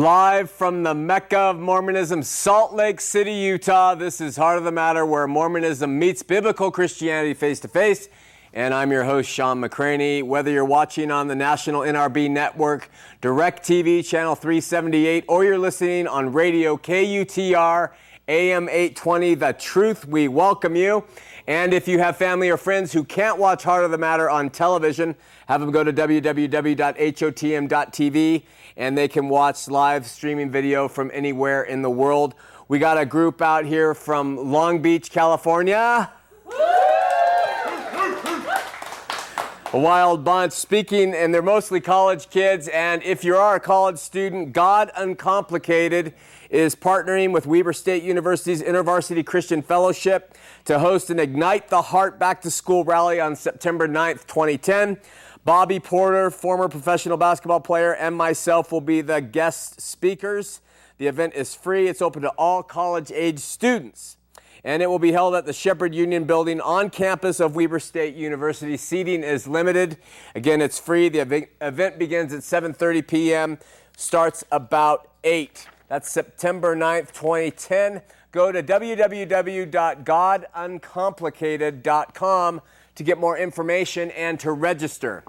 Live from the Mecca of Mormonism, Salt Lake City, Utah. This is Heart of the Matter, where Mormonism meets biblical Christianity face to face. And I'm your host, Shawn McCraney. Whether you're watching on the National NRB Network, Direct TV, Channel 378, or you're listening on radio KUTR, AM 820, The Truth, we welcome you. And if you have family or friends who can't watch Heart of the Matter on television, have them go to www.hotm.tv and they can watch live streaming video from anywhere in the world. We got a group out here from Long Beach, California. a wild bunch speaking, and they're mostly college kids. And if you are a college student, God Uncomplicated is partnering with Weber State University's InterVarsity Christian Fellowship to host an Ignite the Heart Back to School rally on September 9th, 2010. Bobby Porter, former professional basketball player, and myself will be the guest speakers. The event is free, it's open to all college age students. And it will be held at the Shepherd Union Building on campus of Weber State University. Seating is limited. Again, it's free. The event begins at 7:30 p.m. starts about 8. That's September 9th, 2010. Go to www.goduncomplicated.com to get more information and to register.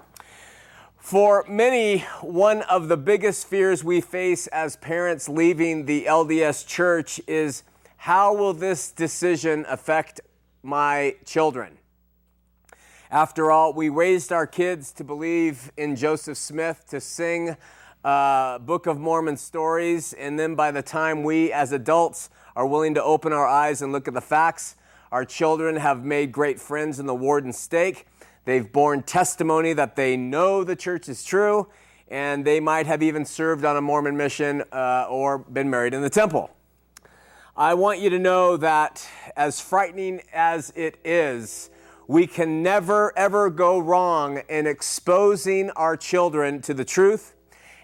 For many, one of the biggest fears we face as parents leaving the LDS church is how will this decision affect my children? After all, we raised our kids to believe in Joseph Smith, to sing uh, Book of Mormon stories, and then by the time we as adults are willing to open our eyes and look at the facts, our children have made great friends in the ward and stake. They've borne testimony that they know the church is true, and they might have even served on a Mormon mission uh, or been married in the temple. I want you to know that, as frightening as it is, we can never, ever go wrong in exposing our children to the truth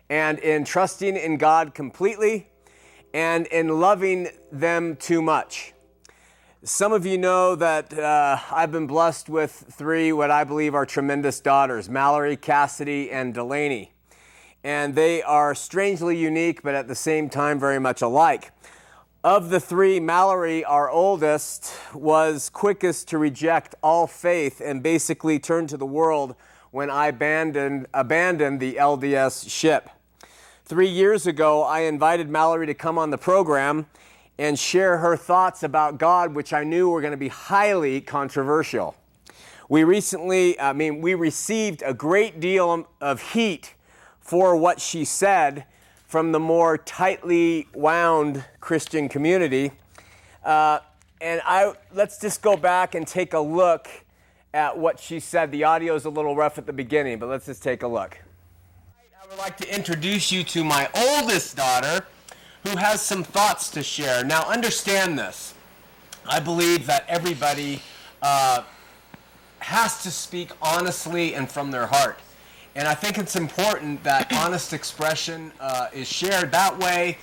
and in trusting in God completely and in loving them too much. Some of you know that uh, I've been blessed with three what I believe are tremendous daughters Mallory, Cassidy, and Delaney. And they are strangely unique, but at the same time very much alike. Of the three, Mallory, our oldest, was quickest to reject all faith and basically turn to the world when I abandoned, abandoned the LDS ship. Three years ago, I invited Mallory to come on the program and share her thoughts about God, which I knew were going to be highly controversial. We recently, I mean, we received a great deal of heat for what she said from the more tightly wound Christian community. Uh, and I, let's just go back and take a look at what she said. The audio is a little rough at the beginning, but let's just take a look. I would like to introduce you to my oldest daughter who has some thoughts to share. Now, understand this. I believe that everybody uh, has to speak honestly and from their heart. And I think it's important that honest expression uh, is shared. That way,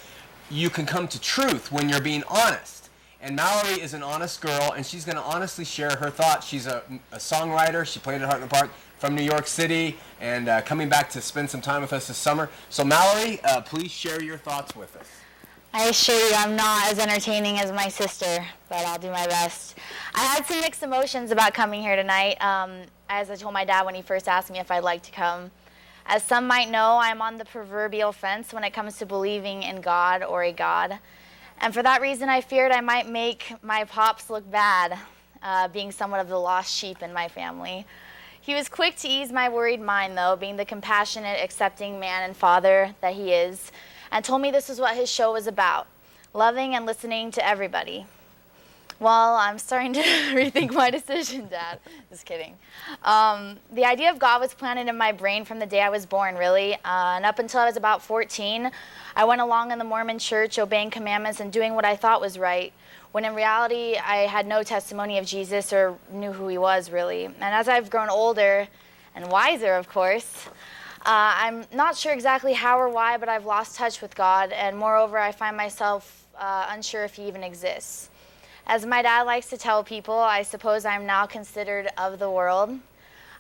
you can come to truth when you're being honest. And Mallory is an honest girl, and she's going to honestly share her thoughts. She's a, a, songwriter. She played at Heart in the Park from New York City and uh, coming back to spend some time with us this summer. So, Mallory, uh, please share your thoughts with us. I assure you I'm not as entertaining as my sister, but I'll do my best. I had some mixed emotions about coming here tonight. Um, as I told my dad when he first asked me if I'd like to come, As some might know, I'm on the proverbial fence when it comes to believing in God or a God. And for that reason, I feared I might make my pops look bad, uh, being somewhat of the lost sheep in my family. He was quick to ease my worried mind, though, being the compassionate, accepting man and father that he is, and told me this is what his show was about loving and listening to everybody. Well, I'm starting to rethink my decision, Dad. Just kidding. Um, the idea of God was planted in my brain from the day I was born, really. Uh, and up until I was about 14, I went along in the Mormon church, obeying commandments and doing what I thought was right, when in reality, I had no testimony of Jesus or knew who he was, really. And as I've grown older and wiser, of course, uh, I'm not sure exactly how or why, but I've lost touch with God. And moreover, I find myself uh, unsure if he even exists. As my dad likes to tell people, I suppose I'm now considered of the world.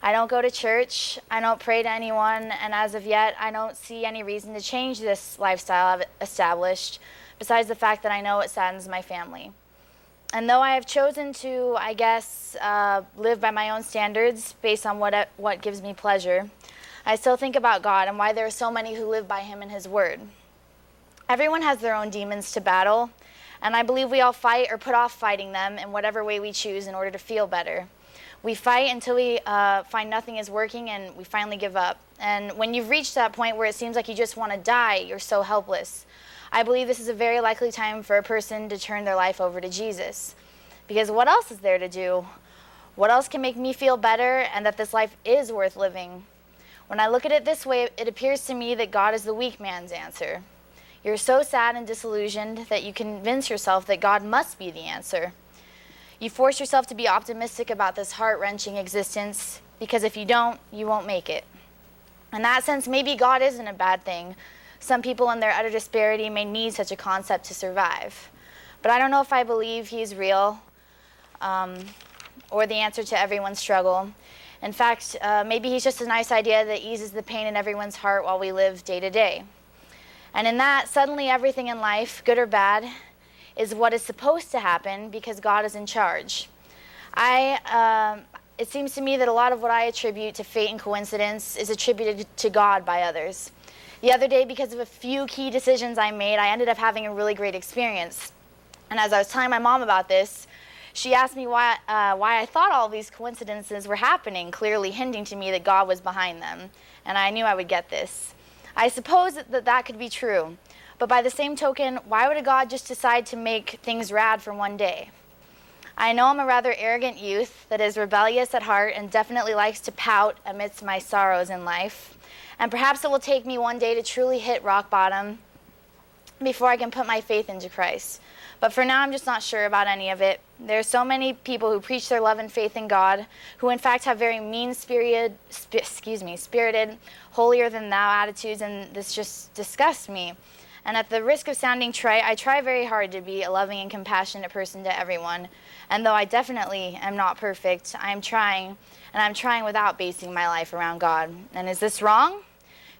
I don't go to church, I don't pray to anyone, and as of yet, I don't see any reason to change this lifestyle I've established, besides the fact that I know it saddens my family. And though I have chosen to, I guess, uh, live by my own standards based on what, what gives me pleasure, I still think about God and why there are so many who live by Him and His Word. Everyone has their own demons to battle, and I believe we all fight or put off fighting them in whatever way we choose in order to feel better. We fight until we uh, find nothing is working and we finally give up. And when you've reached that point where it seems like you just want to die, you're so helpless. I believe this is a very likely time for a person to turn their life over to Jesus. Because what else is there to do? What else can make me feel better and that this life is worth living? When I look at it this way, it appears to me that God is the weak man's answer. You're so sad and disillusioned that you convince yourself that God must be the answer. You force yourself to be optimistic about this heart wrenching existence because if you don't, you won't make it. In that sense, maybe God isn't a bad thing. Some people in their utter disparity may need such a concept to survive. But I don't know if I believe He's real um, or the answer to everyone's struggle. In fact, uh, maybe He's just a nice idea that eases the pain in everyone's heart while we live day to day. And in that, suddenly everything in life, good or bad, is what is supposed to happen because God is in charge. I, um, it seems to me that a lot of what I attribute to fate and coincidence is attributed to God by others. The other day, because of a few key decisions I made, I ended up having a really great experience. And as I was telling my mom about this, she asked me why, uh, why I thought all these coincidences were happening, clearly hinting to me that God was behind them. And I knew I would get this. I suppose that that could be true. But by the same token, why would a God just decide to make things rad for one day? I know I'm a rather arrogant youth that is rebellious at heart and definitely likes to pout amidst my sorrows in life. And perhaps it will take me one day to truly hit rock bottom before I can put my faith into Christ. But for now, I'm just not sure about any of it. There are so many people who preach their love and faith in God, who in fact have very mean-spirited, sp- excuse me, spirited, holier-than-thou attitudes, and this just disgusts me. And at the risk of sounding trite, I try very hard to be a loving and compassionate person to everyone. And though I definitely am not perfect, I am trying, and I'm trying without basing my life around God. And is this wrong?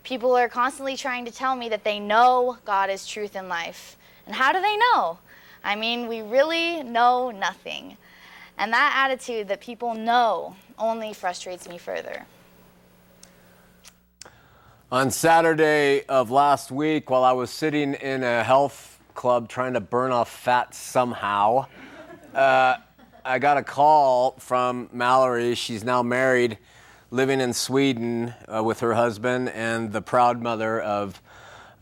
People are constantly trying to tell me that they know God is truth in life. And how do they know? I mean, we really know nothing. And that attitude that people know only frustrates me further. On Saturday of last week, while I was sitting in a health club trying to burn off fat somehow, uh, I got a call from Mallory. She's now married, living in Sweden uh, with her husband, and the proud mother of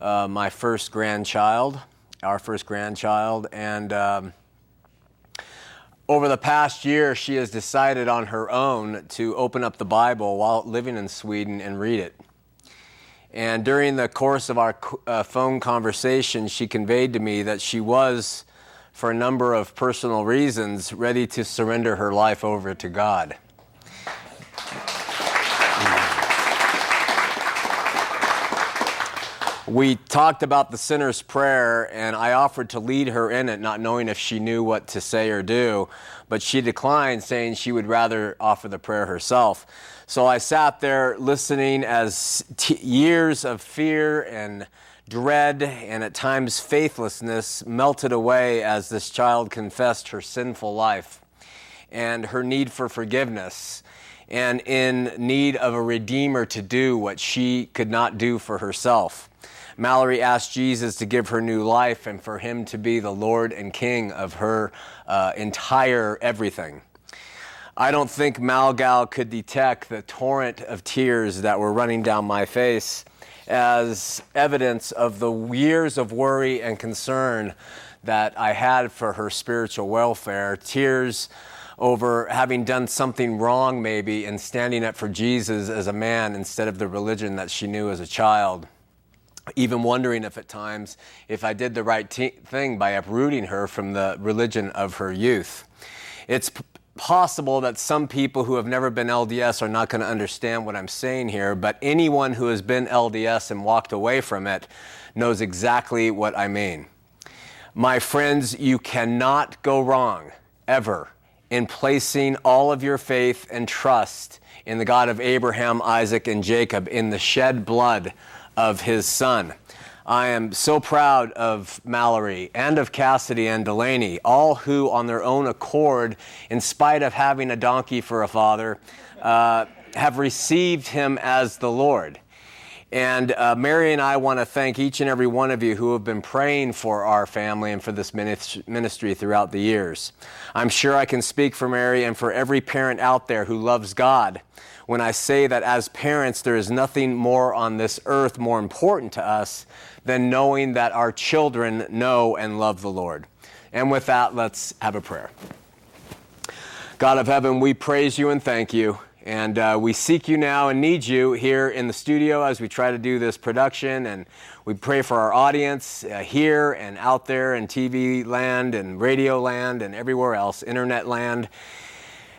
uh, my first grandchild our first grandchild. And um, over the past year, she has decided on her own to open up the Bible while living in Sweden and read it. And during the course of our uh, phone conversation, she conveyed to me that she was, for a number of personal reasons, ready to surrender her life over to God. We talked about the sinner's prayer, and I offered to lead her in it, not knowing if she knew what to say or do. But she declined, saying she would rather offer the prayer herself. So I sat there listening as t- years of fear and dread and at times faithlessness melted away as this child confessed her sinful life and her need for forgiveness and in need of a redeemer to do what she could not do for herself. Mallory asked Jesus to give her new life and for him to be the Lord and King of her uh, entire everything. I don't think Malgal could detect the torrent of tears that were running down my face as evidence of the years of worry and concern that I had for her spiritual welfare. Tears over having done something wrong, maybe, and standing up for Jesus as a man instead of the religion that she knew as a child even wondering if at times if I did the right thing by uprooting her from the religion of her youth. It's p- possible that some people who have never been LDS are not going to understand what I'm saying here, but anyone who has been LDS and walked away from it knows exactly what I mean. My friends, you cannot go wrong ever in placing all of your faith and trust in the God of Abraham, Isaac, and Jacob, in the shed blood of his son. I am so proud of Mallory and of Cassidy and Delaney, all who, on their own accord, in spite of having a donkey for a father, uh, have received him as the Lord. And uh, Mary and I want to thank each and every one of you who have been praying for our family and for this ministry throughout the years. I'm sure I can speak for Mary and for every parent out there who loves God when I say that as parents, there is nothing more on this earth more important to us than knowing that our children know and love the Lord. And with that, let's have a prayer. God of heaven, we praise you and thank you. And uh, we seek you now and need you here in the studio as we try to do this production. And we pray for our audience uh, here and out there in TV land and radio land and everywhere else, internet land.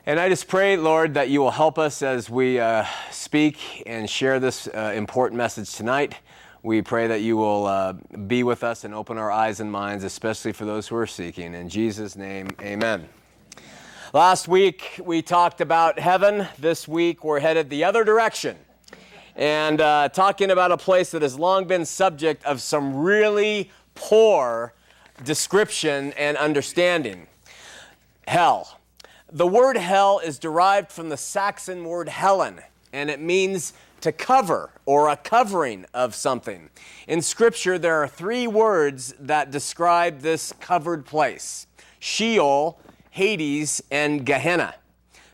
And I just pray, Lord, that you will help us as we uh, speak and share this uh, important message tonight. We pray that you will uh, be with us and open our eyes and minds, especially for those who are seeking. In Jesus' name, amen. Last week we talked about heaven. This week we're headed the other direction and uh, talking about a place that has long been subject of some really poor description and understanding hell. The word hell is derived from the Saxon word helan, and it means to cover or a covering of something. In Scripture, there are three words that describe this covered place Sheol, Hades, and Gehenna.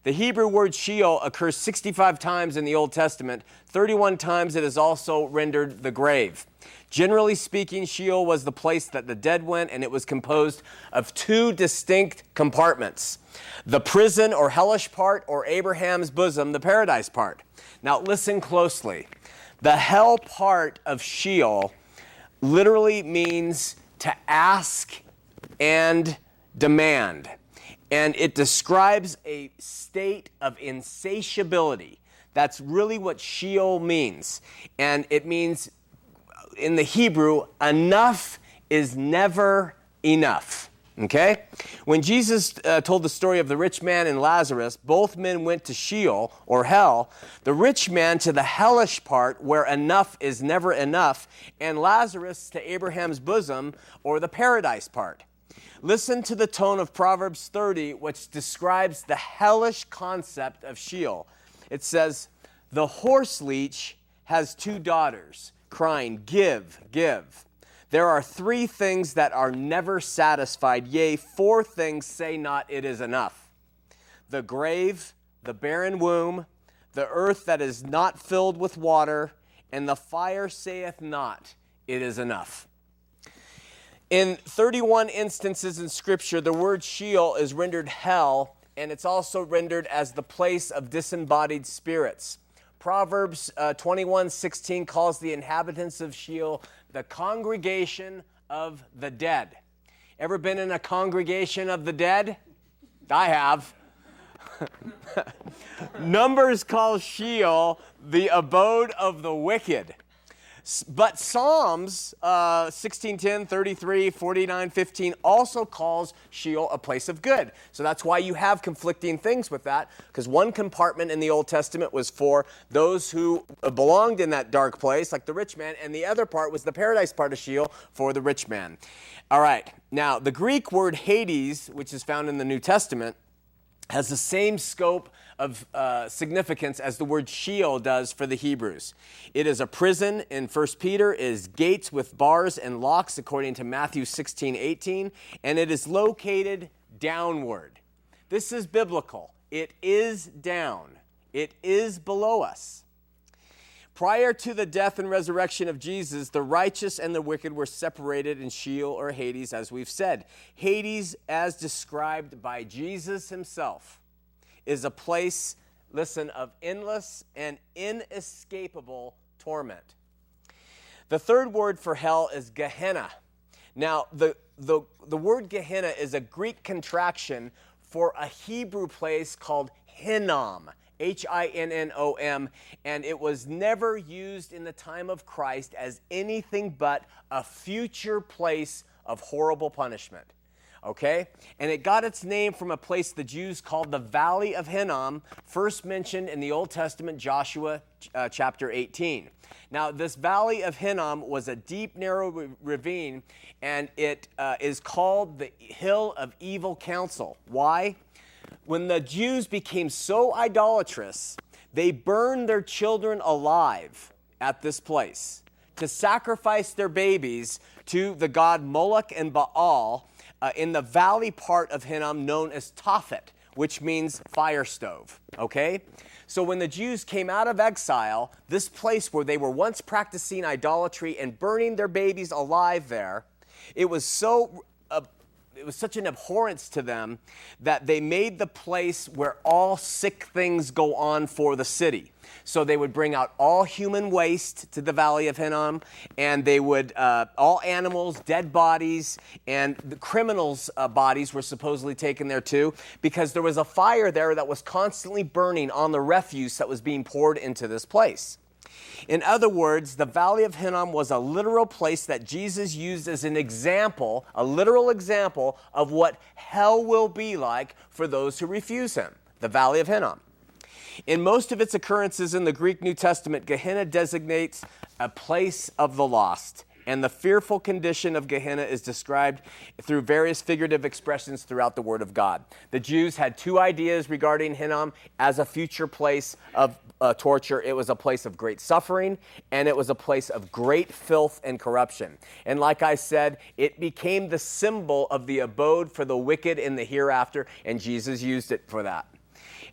The Hebrew word Sheol occurs 65 times in the Old Testament. 31 times it is also rendered the grave. Generally speaking, Sheol was the place that the dead went, and it was composed of two distinct compartments the prison or hellish part, or Abraham's bosom, the paradise part. Now, listen closely. The hell part of Sheol literally means to ask and demand. And it describes a state of insatiability. That's really what Sheol means. And it means, in the Hebrew, enough is never enough. Okay? When Jesus uh, told the story of the rich man and Lazarus, both men went to Sheol, or hell, the rich man to the hellish part where enough is never enough, and Lazarus to Abraham's bosom, or the paradise part. Listen to the tone of Proverbs 30, which describes the hellish concept of Sheol. It says, The horse leech has two daughters, crying, Give, give. There are three things that are never satisfied, yea, four things say not it is enough the grave, the barren womb, the earth that is not filled with water, and the fire saith not, it is enough. In 31 instances in Scripture, the word Sheol is rendered hell, and it's also rendered as the place of disembodied spirits. Proverbs uh, 21 16 calls the inhabitants of Sheol the congregation of the dead. Ever been in a congregation of the dead? I have. Numbers call Sheol the abode of the wicked. But Psalms uh, 1610, 33, 49, 15 also calls Sheol a place of good. So that's why you have conflicting things with that, because one compartment in the Old Testament was for those who belonged in that dark place, like the rich man, and the other part was the paradise part of Sheol for the rich man. All right, now the Greek word Hades, which is found in the New Testament, has the same scope of uh, significance as the word Sheol does for the Hebrews. It is a prison in 1 Peter, is gates with bars and locks, according to Matthew 16, 18, and it is located downward. This is biblical. It is down, it is below us. Prior to the death and resurrection of Jesus, the righteous and the wicked were separated in Sheol or Hades, as we've said. Hades, as described by Jesus himself, is a place, listen, of endless and inescapable torment. The third word for hell is Gehenna. Now, the, the, the word Gehenna is a Greek contraction for a Hebrew place called Hinnom. H I N N O M, and it was never used in the time of Christ as anything but a future place of horrible punishment. Okay? And it got its name from a place the Jews called the Valley of Hinnom, first mentioned in the Old Testament, Joshua uh, chapter 18. Now, this Valley of Hinnom was a deep, narrow ravine, and it uh, is called the Hill of Evil Counsel. Why? when the Jews became so idolatrous, they burned their children alive at this place to sacrifice their babies to the god Moloch and Baal uh, in the valley part of Hinnom known as Tophet, which means fire stove. Okay? So when the Jews came out of exile, this place where they were once practicing idolatry and burning their babies alive there, it was so it was such an abhorrence to them that they made the place where all sick things go on for the city. So they would bring out all human waste to the Valley of Hinnom, and they would, uh, all animals, dead bodies, and the criminals' uh, bodies were supposedly taken there too, because there was a fire there that was constantly burning on the refuse that was being poured into this place. In other words, the Valley of Hinnom was a literal place that Jesus used as an example, a literal example of what hell will be like for those who refuse him. The Valley of Hinnom. In most of its occurrences in the Greek New Testament, Gehenna designates a place of the lost. And the fearful condition of Gehenna is described through various figurative expressions throughout the Word of God. The Jews had two ideas regarding Hinnom as a future place of uh, torture. It was a place of great suffering, and it was a place of great filth and corruption. And like I said, it became the symbol of the abode for the wicked in the hereafter, and Jesus used it for that.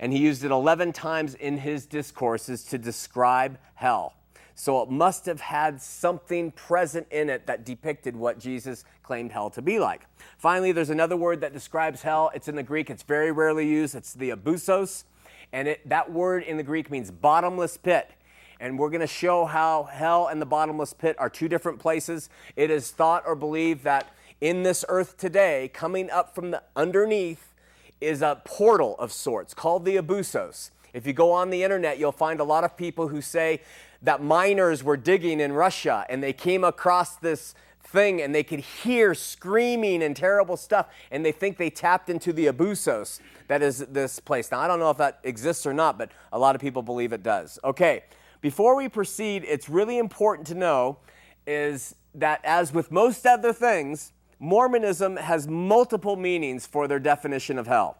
And he used it 11 times in his discourses to describe hell. So it must have had something present in it that depicted what Jesus claimed hell to be like. Finally, there's another word that describes hell. It's in the Greek, it's very rarely used. It's the abusos. And it, that word in the Greek means bottomless pit. And we're going to show how hell and the bottomless pit are two different places. It is thought or believed that in this earth today, coming up from the underneath, is a portal of sorts called the abusos. If you go on the internet, you'll find a lot of people who say that miners were digging in Russia and they came across this thing and they could hear screaming and terrible stuff and they think they tapped into the abusos that is this place. Now i don't know if that exists or not but a lot of people believe it does. Okay before we proceed it's really important to know is that as with most other things mormonism has multiple meanings for their definition of hell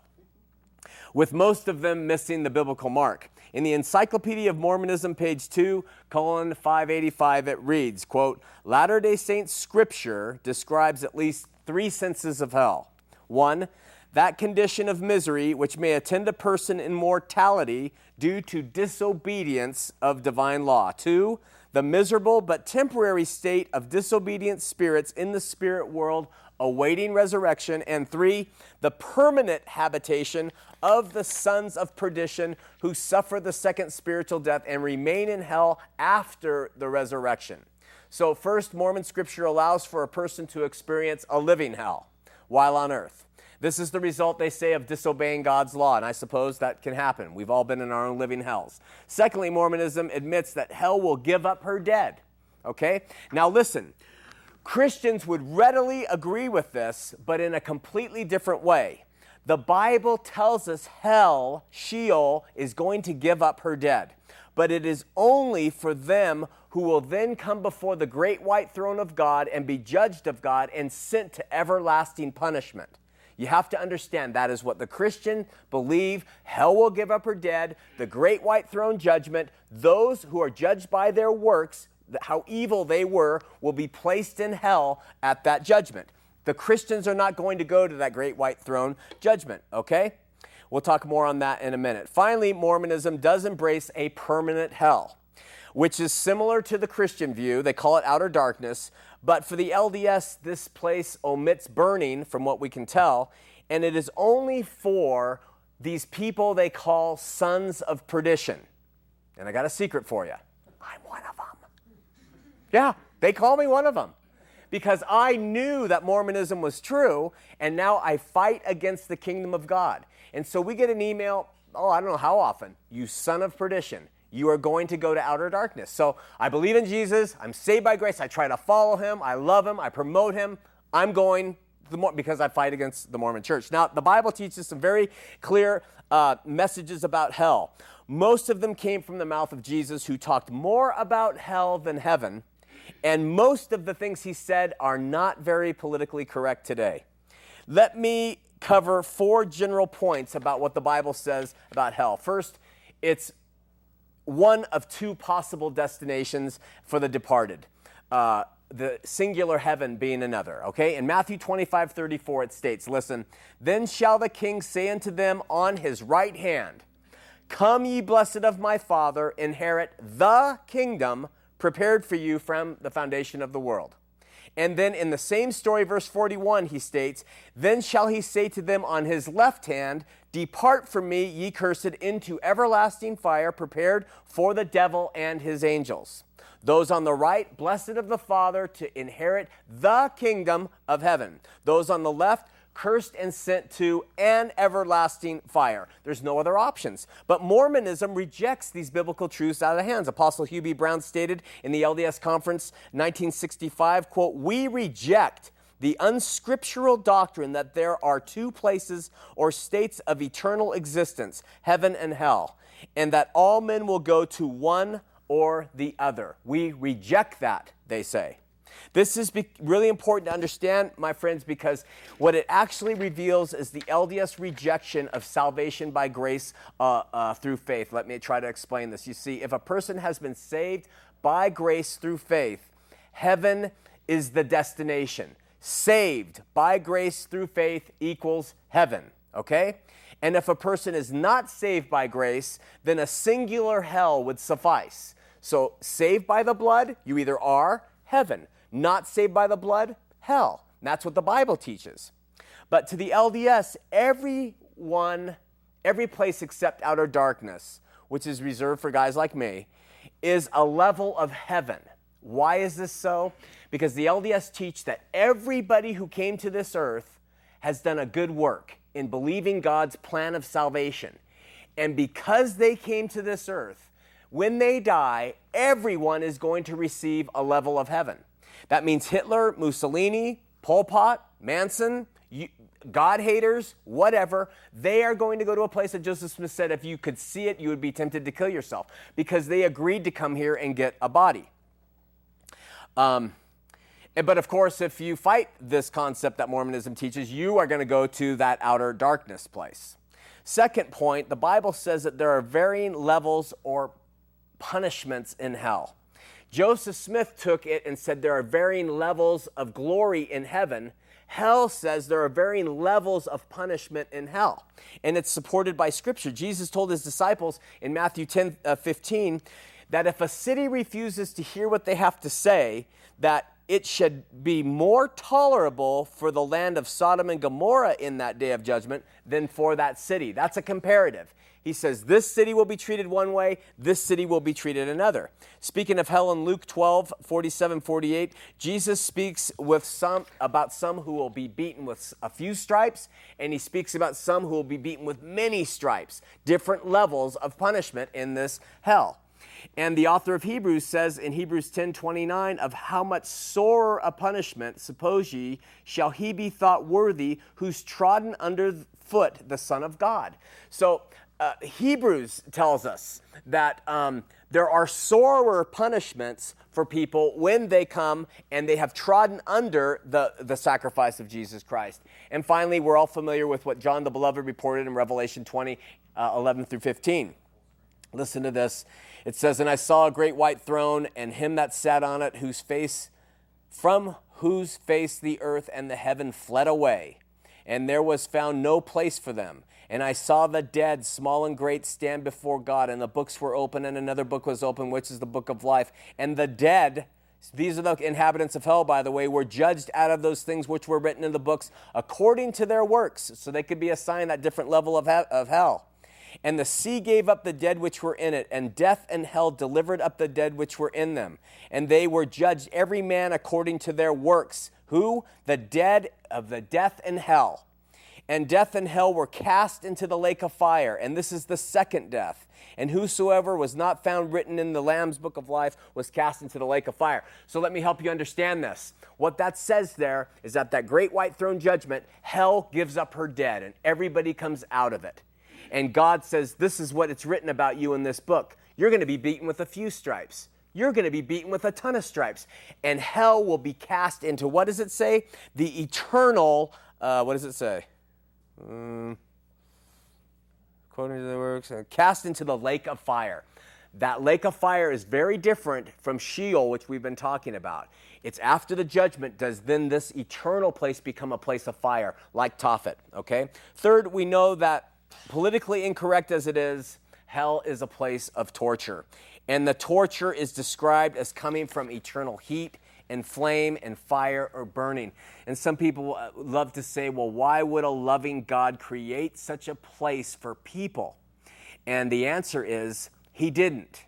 with most of them missing the biblical mark in the Encyclopedia of Mormonism, page 2, colon 585, it reads, quote, Latter-day Saints scripture describes at least three senses of hell. One, that condition of misery which may attend a person in mortality due to disobedience of divine law. Two, the miserable but temporary state of disobedient spirits in the spirit world awaiting resurrection. And three, the permanent habitation of the sons of perdition who suffer the second spiritual death and remain in hell after the resurrection. So, first, Mormon scripture allows for a person to experience a living hell while on earth. This is the result, they say, of disobeying God's law, and I suppose that can happen. We've all been in our own living hells. Secondly, Mormonism admits that hell will give up her dead. Okay? Now, listen. Christians would readily agree with this, but in a completely different way. The Bible tells us hell, Sheol, is going to give up her dead. But it is only for them who will then come before the great white throne of God and be judged of God and sent to everlasting punishment. You have to understand that is what the Christian believe. Hell will give up her dead, the great white throne judgment, those who are judged by their works, how evil they were, will be placed in hell at that judgment. The Christians are not going to go to that great white throne judgment, okay? We'll talk more on that in a minute. Finally, Mormonism does embrace a permanent hell, which is similar to the Christian view. They call it outer darkness, but for the LDS, this place omits burning, from what we can tell, and it is only for these people they call sons of perdition. And I got a secret for you I'm one of them. Yeah, they call me one of them because I knew that Mormonism was true, and now I fight against the kingdom of God. And so we get an email, oh, I don't know how often, you son of perdition. You are going to go to outer darkness. So I believe in Jesus. I'm saved by grace. I try to follow him. I love him. I promote him. I'm going because I fight against the Mormon church. Now, the Bible teaches some very clear uh, messages about hell. Most of them came from the mouth of Jesus, who talked more about hell than heaven. And most of the things he said are not very politically correct today. Let me cover four general points about what the Bible says about hell. First, it's one of two possible destinations for the departed. Uh, the singular heaven being another. Okay? In Matthew 25, 34, it states, Listen, then shall the king say unto them on his right hand, Come, ye blessed of my Father, inherit the kingdom prepared for you from the foundation of the world. And then in the same story, verse 41, he states, Then shall he say to them on his left hand, Depart from me, ye cursed, into everlasting fire prepared for the devil and his angels. Those on the right, blessed of the Father to inherit the kingdom of heaven. Those on the left, cursed and sent to an everlasting fire. There's no other options. But Mormonism rejects these biblical truths out of the hands. Apostle Hugh B. Brown stated in the LDS Conference 1965, quote, "We reject the unscriptural doctrine that there are two places or states of eternal existence, heaven and hell, and that all men will go to one or the other. We reject that, they say. This is be- really important to understand, my friends, because what it actually reveals is the LDS rejection of salvation by grace uh, uh, through faith. Let me try to explain this. You see, if a person has been saved by grace through faith, heaven is the destination. Saved by grace through faith equals heaven, okay? And if a person is not saved by grace, then a singular hell would suffice. So, saved by the blood, you either are heaven. Not saved by the blood, hell. That's what the Bible teaches. But to the LDS, everyone, every place except outer darkness, which is reserved for guys like me, is a level of heaven. Why is this so? Because the LDS teach that everybody who came to this earth has done a good work in believing God's plan of salvation. And because they came to this earth, when they die, everyone is going to receive a level of heaven. That means Hitler, Mussolini, Pol Pot, Manson, God haters, whatever, they are going to go to a place that Joseph Smith said if you could see it, you would be tempted to kill yourself because they agreed to come here and get a body. Um, but of course, if you fight this concept that Mormonism teaches, you are going to go to that outer darkness place. Second point, the Bible says that there are varying levels or punishments in hell. Joseph Smith took it and said there are varying levels of glory in heaven. Hell says there are varying levels of punishment in hell. And it's supported by Scripture. Jesus told his disciples in Matthew 10 uh, 15 that if a city refuses to hear what they have to say, that it should be more tolerable for the land of Sodom and Gomorrah in that day of judgment than for that city. That's a comparative. He says, This city will be treated one way, this city will be treated another. Speaking of hell in Luke 12, 47, 48, Jesus speaks with some about some who will be beaten with a few stripes, and he speaks about some who will be beaten with many stripes, different levels of punishment in this hell. And the author of Hebrews says in Hebrews 10 29, of how much sorer a punishment, suppose ye, shall he be thought worthy who's trodden under foot the Son of God. So uh, Hebrews tells us that um, there are sorer punishments for people when they come and they have trodden under the, the sacrifice of Jesus Christ. And finally, we're all familiar with what John the Beloved reported in Revelation 20, uh, 11 through 15. Listen to this. It says, And I saw a great white throne, and him that sat on it, whose face, from whose face the earth and the heaven fled away, and there was found no place for them. And I saw the dead, small and great, stand before God, and the books were open, and another book was open, which is the book of life. And the dead, these are the inhabitants of hell, by the way, were judged out of those things which were written in the books according to their works. So they could be assigned that different level of, of hell. And the sea gave up the dead which were in it, and death and hell delivered up the dead which were in them. And they were judged every man according to their works. Who? The dead of the death and hell. And death and hell were cast into the lake of fire. And this is the second death. And whosoever was not found written in the Lamb's book of life was cast into the lake of fire. So let me help you understand this. What that says there is that that great white throne judgment, hell gives up her dead, and everybody comes out of it and God says, This is what it's written about you in this book. You're going to be beaten with a few stripes. You're going to be beaten with a ton of stripes. And hell will be cast into, what does it say? The eternal, uh, what does it say? Um, according to the works, uh, cast into the lake of fire. That lake of fire is very different from Sheol, which we've been talking about. It's after the judgment does then this eternal place become a place of fire, like Tophet, okay? Third, we know that politically incorrect as it is, hell is a place of torture. And the torture is described as coming from eternal heat and flame and fire are burning. And some people uh, love to say, well, why would a loving God create such a place for people? And the answer is, He didn't.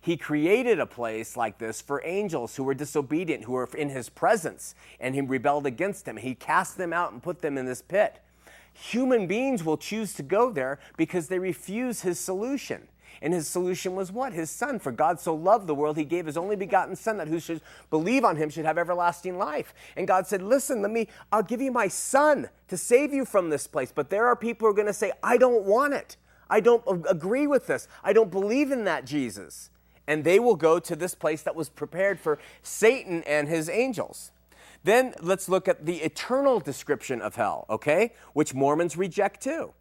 He created a place like this for angels who were disobedient, who were in His presence, and He rebelled against Him. He cast them out and put them in this pit. Human beings will choose to go there because they refuse his solution. And his solution was what? His son. For God so loved the world, he gave his only begotten son that who should believe on him should have everlasting life. And God said, Listen, let me, I'll give you my son to save you from this place. But there are people who are going to say, I don't want it. I don't agree with this. I don't believe in that Jesus. And they will go to this place that was prepared for Satan and his angels. Then let's look at the eternal description of hell, okay? Which Mormons reject too.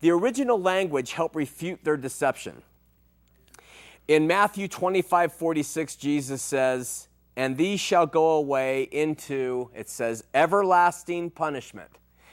The original language helped refute their deception. In Matthew 25 46, Jesus says, And these shall go away into, it says, everlasting punishment.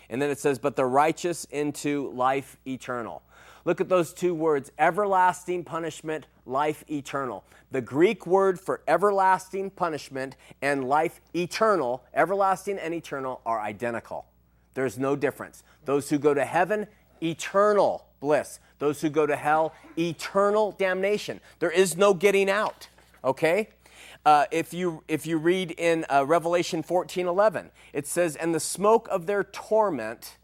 And then it says, But the righteous into life eternal. Look at those two words everlasting punishment, life eternal. The Greek word for everlasting punishment and life eternal, everlasting and eternal, are identical. There's no difference. Those who go to heaven, eternal bliss. Those who go to hell, eternal damnation. There is no getting out, okay? Uh, if, you, if you read in uh, Revelation 14 11, it says, And the smoke of their torment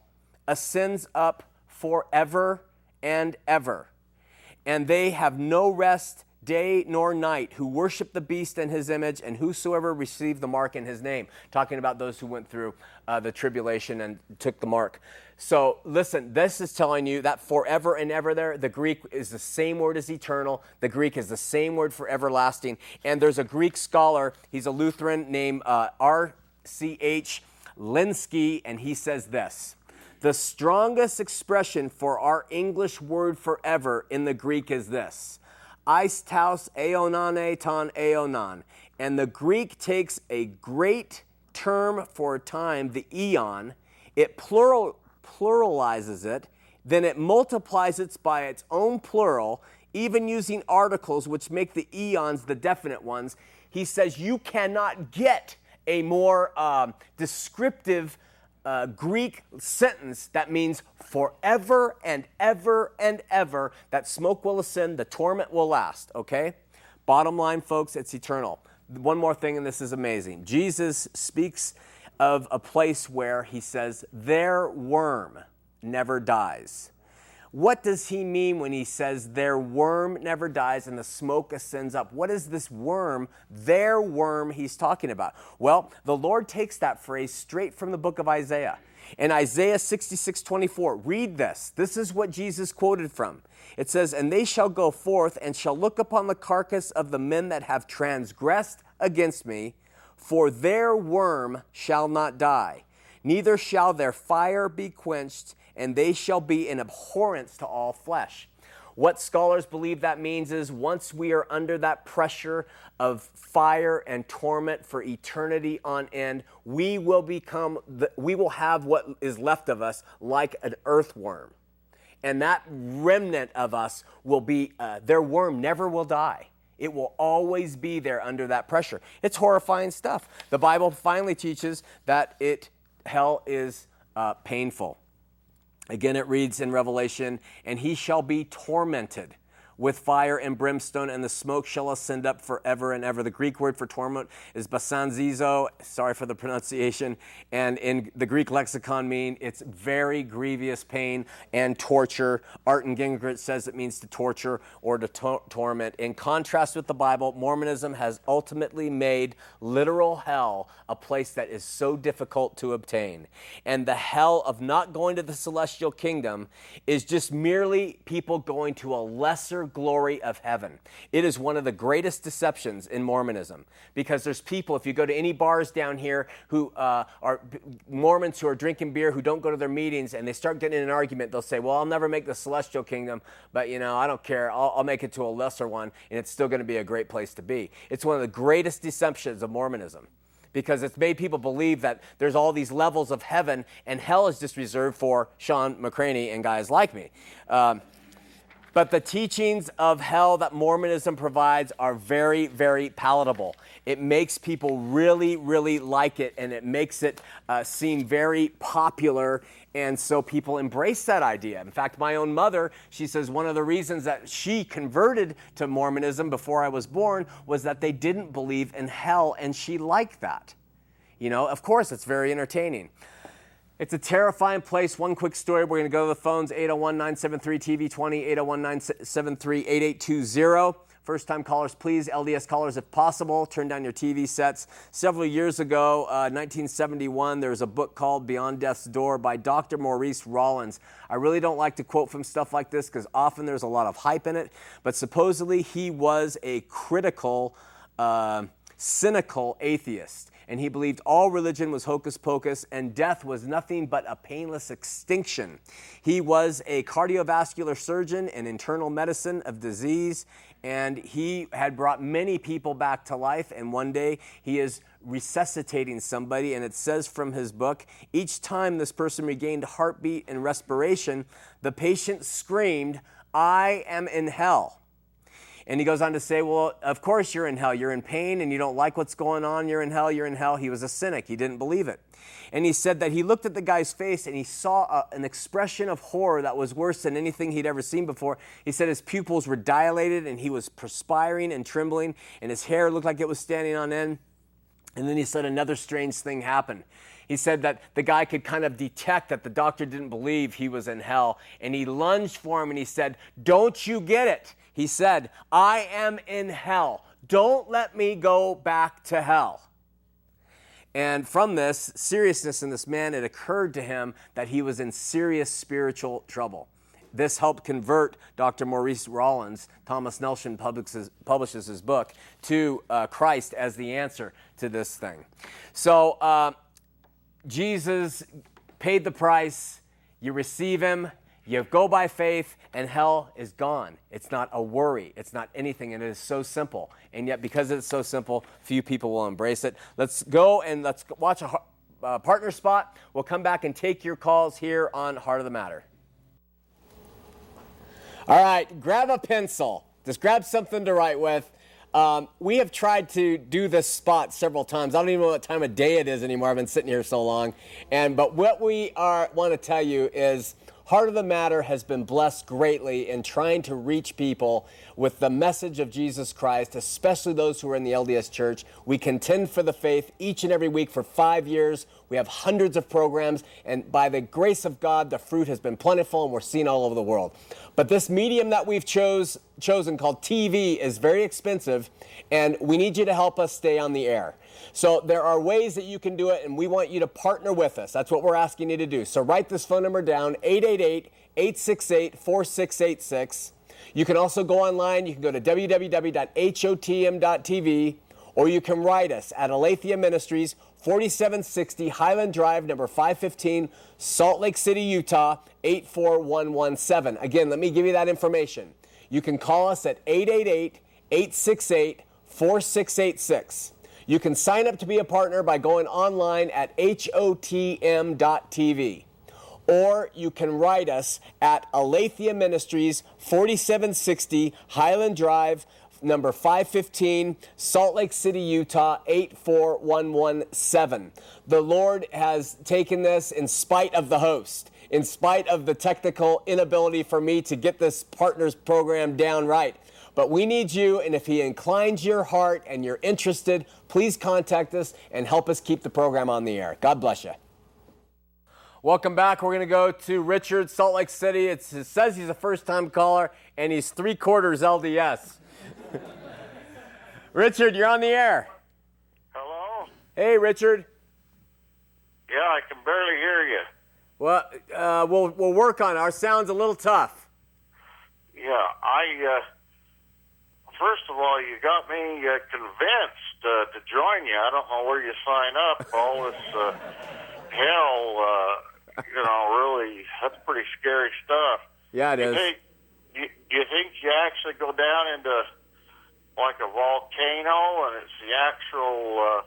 ascends up forever and ever. And they have no rest day nor night who worship the beast and his image and whosoever received the mark in his name talking about those who went through uh, the tribulation and took the mark so listen this is telling you that forever and ever there the greek is the same word as eternal. The greek is the same word for everlasting. And there's a greek scholar he's a lutheran named uh, r.c.h Lenski and he says this the strongest expression for our English word forever in the Greek is this Eistaus aeonane ton aeonon. And the Greek takes a great term for time, the eon, it plural, pluralizes it, then it multiplies it by its own plural, even using articles which make the eons the definite ones. He says you cannot get a more um, descriptive uh, Greek sentence that means forever and ever and ever that smoke will ascend, the torment will last, okay? Bottom line, folks, it's eternal. One more thing, and this is amazing. Jesus speaks of a place where he says, their worm never dies. what does he mean when he says their worm never dies and the smoke ascends up? What is this worm, their worm, he's talking about? Well, the Lord takes that phrase straight from the book of Isaiah. In Isaiah 66 24, read this. This is what Jesus quoted from. It says, And they shall go forth and shall look upon the carcass of the men that have transgressed against me, for their worm shall not die, neither shall their fire be quenched, and they shall be an abhorrence to all flesh. What scholars believe that means is once we are under that pressure of fire and torment for eternity on end, we will become, the, we will have what is left of us like an earthworm. And that remnant of us will be, uh, their worm never will die. It will always be there under that pressure. It's horrifying stuff. The Bible finally teaches that it, hell is uh, painful. Again, it reads in Revelation, and he shall be tormented with fire and brimstone, and the smoke shall ascend up forever and ever. The Greek word for torment is basanzizo. Sorry for the pronunciation. And in the Greek lexicon, mean it's very grievous pain and torture. Arndt Gingrich says it means to torture or to, to- torment. In contrast with the Bible, Mormonism has ultimately made literal hell a place that is so difficult to obtain. And the hell of not going to the celestial kingdom is just merely people going to a lesser glory of heaven. It is one of the greatest deceptions in Mormonism because there's people, if you go to any bars down here who uh, are Mormons who are drinking beer who don't go to their meetings and they start getting in an argument, they'll say, Well, I'll never make the celestial kingdom, but you know, I don't care. I'll, I'll make it to a lesser one and it's still going to be a great place to be. It's one of the greatest deceptions of Mormonism because it's made people believe that there's all these levels of heaven and hell is just reserved for Shawn McCraney and guys like me. Um, but the teachings of hell that Mormonism provides are very, very palatable. It makes people really, really like it, and it makes it uh, seem very popular. And so people embrace that idea. In fact, my own mother, she says one of the reasons that she converted to Mormonism before I was born was that they didn't believe in hell, and she liked that. You know, of course, it's very entertaining. It's a terrifying place. One quick story. We're going to go to the phones 801 973 TV20, 801 973 8820. First time callers, please, LDS callers, if possible, turn down your TV sets. Several years ago, uh, 1971, there was a book called Beyond Death's Door by Dr. Maurice Rawlings. I really don't like to quote from stuff like this because often there's a lot of hype in it, but supposedly he was a critical, uh, cynical atheist and he believed all religion was hocus pocus and death was nothing but a painless extinction. He was a cardiovascular surgeon in internal medicine of disease, and he had brought many people back to life. And one day he is resuscitating somebody, and it says from his book each time this person regained heartbeat and respiration, the patient screamed, I am in hell. And he goes on to say, Well, of course you're in hell. You're in pain and you don't like what's going on. You're in hell. You're in hell. He was a cynic. He didn't believe it. And he said that he looked at the guy's face and he saw a, an expression of horror that was worse than anything he'd ever seen before. He said his pupils were dilated and he was perspiring and trembling, and his hair looked like it was standing on end. And then he said another strange thing happened. He said that the guy could kind of detect that the doctor didn't believe he was in hell. And he lunged for him and he said, Don't you get it? He said, I am in hell. Don't let me go back to hell. And from this seriousness in this man, it occurred to him that he was in serious spiritual trouble. This helped convert Dr. Maurice Rawlings. Thomas Nelson publishes, publishes his book to uh, Christ as the answer to this thing. So, uh, Jesus paid the price. You receive him, you go by faith, and hell is gone. It's not a worry. It's not anything, and it is so simple. And yet, because it's so simple, few people will embrace it. Let's go and let's watch a uh, partner spot. We'll come back and take your calls here on Heart of the Matter. All right, grab a pencil. Just grab something to write with. Um, we have tried to do this spot several times. I don't even know what time of day it is anymore. I've been sitting here so long. And but what we are want to tell you is Heart of the Matter has been blessed greatly in trying to reach people with the message of Jesus Christ, especially those who are in the LDS Church. We contend for the faith each and every week for five years. We have hundreds of programs, and by the grace of God, the fruit has been plentiful, and we're seen all over the world. But this medium that we've chose, chosen called TV is very expensive, and we need you to help us stay on the air. So there are ways that you can do it, and we want you to partner with us. That's what we're asking you to do. So write this phone number down 888 868 4686. You can also go online. You can go to www.hotm.tv, or you can write us at Aletheia Ministries, 4760 Highland Drive, number 515, Salt Lake City, Utah, 84117. Again, let me give you that information. You can call us at 888 868 4686. You can sign up to be a partner by going online at hotm.tv. Or you can write us at Aletheia Ministries, 4760 Highland Drive, number 515, Salt Lake City, Utah, 84117. The Lord has taken this in spite of the host, in spite of the technical inability for me to get this partners program down right. But we need you, and if He inclines your heart and you're interested, please contact us and help us keep the program on the air. God bless you. Welcome back. We're going to go to Richard, Salt Lake City. It's, it says he's a first time caller, and he's three quarters LDS. Richard, you're on the air. Hello? Hey, Richard. Yeah, I can barely hear you. Well, uh, we'll, we'll work on it. Our sound's a little tough. Yeah, I, uh, first of all, you got me uh, convinced uh, to join you. I don't know where you sign up. All this uh, hell, uh, you know, really, that's pretty scary stuff. Yeah, it you is. Think, you, you think you actually go down into like a volcano and it's the actual uh,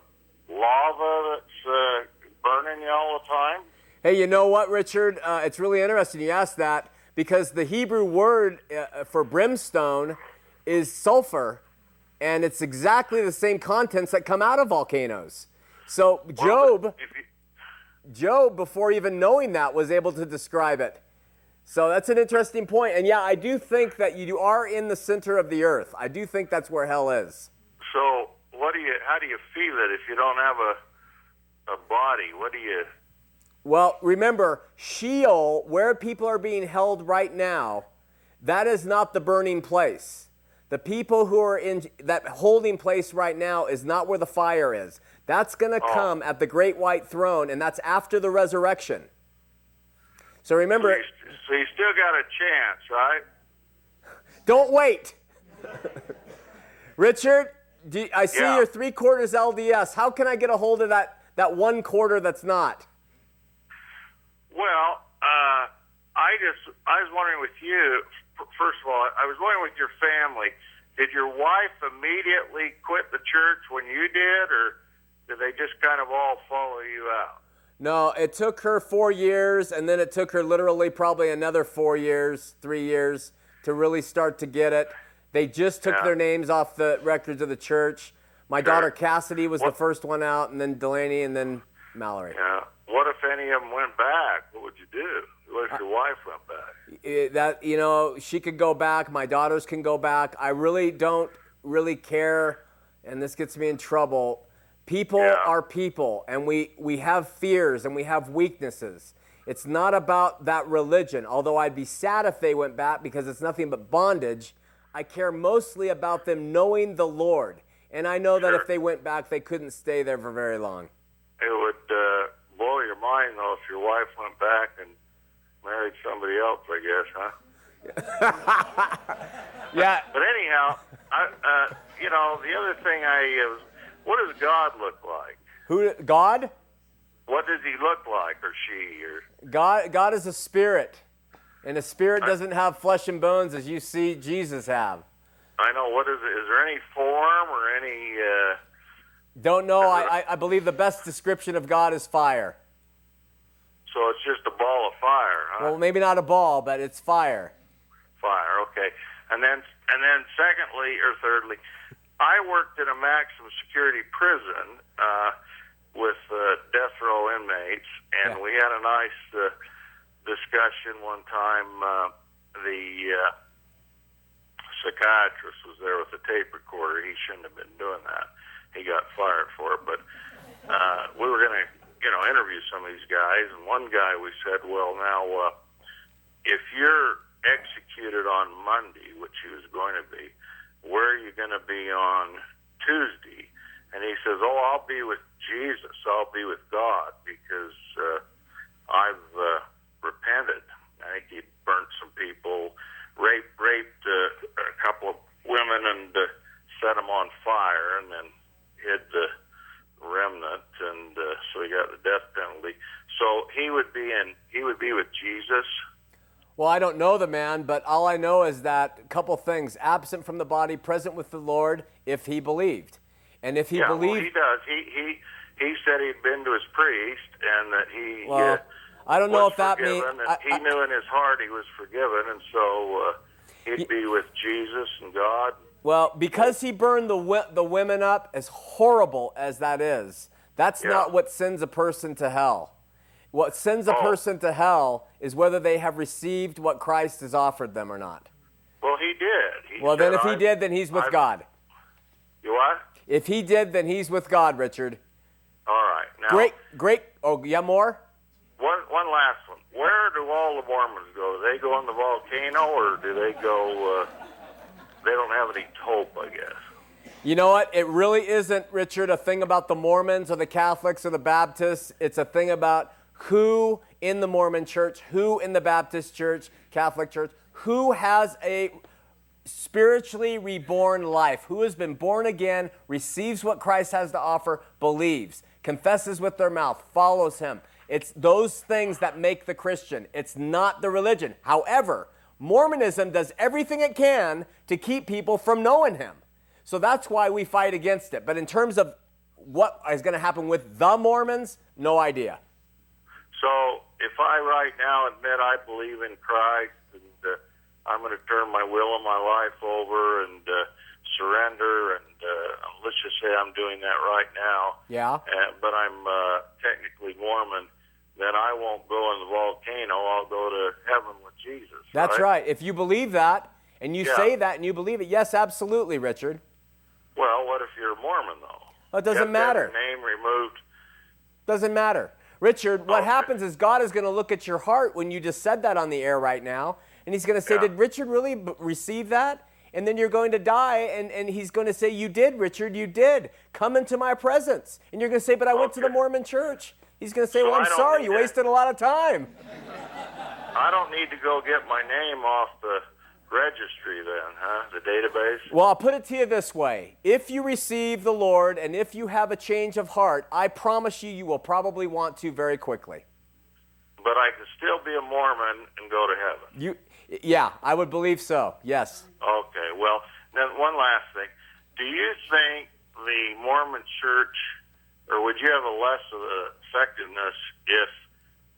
lava that's uh, burning you all the time? Hey, you know what, Richard? Uh, it's really interesting you asked that because the Hebrew word uh, for brimstone is sulfur, and it's exactly the same contents that come out of volcanoes. So Job, Well, you, Job, before even knowing that, was able to describe it. So that's an interesting point. And yeah, I do think that you are in the center of the earth. I do think that's where hell is. so, what do you? How do you feel it if you don't have a a body? What do you? Well, remember, Sheol, where people are being held right now, that is not the burning place. The people who are in that holding place right now is not where the fire is. That's going to come at the great white throne, and that's after the resurrection. So So remember, you, so you still got a chance, right? don't wait. Richard, do, I see Yeah. you're three quarters LDS. How can I get a hold of that, that one quarter that's not? Well, uh, I just I was wondering with you. First of all, I was wondering with your family. Did your wife immediately quit the church when you did, or did they just kind of all follow you out? No, it took her four years, and then it took her literally probably another four years, three years to really start to get it. They just took Yeah. their names off the records of the church. My daughter Cassidy was the first one out, and then Delaney, and then Mallory. Yeah. What if any of them went back? What would you do? What if your wife went back? It- that you know, she could go back. My daughters can go back. I really don't really care, and this gets me in trouble. People Yeah. are people, and we we have fears and we have weaknesses. It's not about that religion. Although I'd be sad if they went back because it's nothing but bondage. I care mostly about them knowing the Lord, and I know that if they went back, they couldn't stay there for very long. It would uh, blow your mind though if your wife went back and married somebody else. I guess, huh? Yeah, But anyhow, I, uh, you know, the other thing I uh, what does God look like? who God? What does He look like, or she, or God, God is a spirit, and a spirit doesn't have flesh and bones as you see Jesus have. I know what is it? Is there any form or any? Uh, Don't know. I, I, I believe the best description of God is fire. So it's just a ball of fire, huh? Well, maybe not a ball, but it's fire. fire. Okay, and then and then secondly or thirdly, I worked in a maximum security prison uh, with uh, death row inmates, and Yeah. we had a nice uh, discussion one time. Uh, the uh, psychiatrist was there with a tape recorder. He shouldn't have been doing that. He got fired for it. But uh, we were going to, you know, interview some of these guys, and one guy we said, well, now uh, if you're executed on Monday, which he was going to be, where are you going to be on Tuesday? And he says, oh, I'll be with Jesus. I'll be with God because uh, I've uh, repented. I think he burnt some people raped raped uh, a couple of women and uh, set them on fire, and then hid the remnant, and uh, so he got the death penalty. So he would be in he would be with Jesus. Well, I don't know the man, but all I know is that a couple things: absent from the body, present with the Lord, if he believed, and if he yeah, believed, well, he does. He he he said he'd been to his priest, and that he. Well, uh, I don't know if that means and he I- knew in his heart he was forgiven, and so uh, he'd be with Jesus and God. Well, because he burned the the women up, as horrible as that is, that's Yeah. not what sends a person to hell. What sends a Oh. person to hell is whether they have received what Christ has offered them or not. Well, he did. He Well, then if he "I've- did, then he's with I've- God. You what? If he did, then he's with God, Richard. All right. Now, Great, great. Oh, yeah, more? One one last one. Where do all the Mormons go? Do they go on the volcano, or do they go? Uh, they don't have any hope, I guess. You know what? It really isn't, Richard, a thing about the Mormons or the Catholics or the Baptists. It's a thing about who in the Mormon church, who in the Baptist church, Catholic church, who has a spiritually reborn life, who has been born again, receives what Christ has to offer, believes, confesses with their mouth, follows him. It's those things that make the Christian. It's not the religion. However, Mormonism does everything it can to keep people from knowing him. So that's why we fight against it. But in terms of what is going to happen with the Mormons, no idea. So if I right now admit I believe in Christ and uh, I'm going to turn my will and my life over and uh, surrender, and uh, let's just say I'm doing that right now. Yeah. Uh, but I'm uh, technically Mormon. Then I won't go in the volcano. I'll go to heaven with Jesus. That's right. If you believe that and you Yeah. say that and you believe it, yes, absolutely, Richard. Well, what if you're a Mormon though? Well, it doesn't You have to have matter. Name removed. Doesn't matter. Richard, what Okay. happens is God is going to look at your heart when you just said that on the air right now, and He's going to say, Yeah. Did Richard really b- receive that? And then you're going to die, and, and He's going to say, You did, Richard, you did. Come into my presence. And you're going to say, But I went to the Mormon church. He's going to say, So Well, I'm sorry, you that. wasted a lot of time. I don't need to go get my name off the registry then, huh? The database. Well, I'll put it to you this way if you receive the Lord and if you have a change of heart, I promise you, you will probably want to very quickly. But I can still be a Mormon and go to heaven. You, yeah, I would believe so. Yes. Okay. Well, then one last thing. Do you think the Mormon Church, or would you have a less of effectiveness if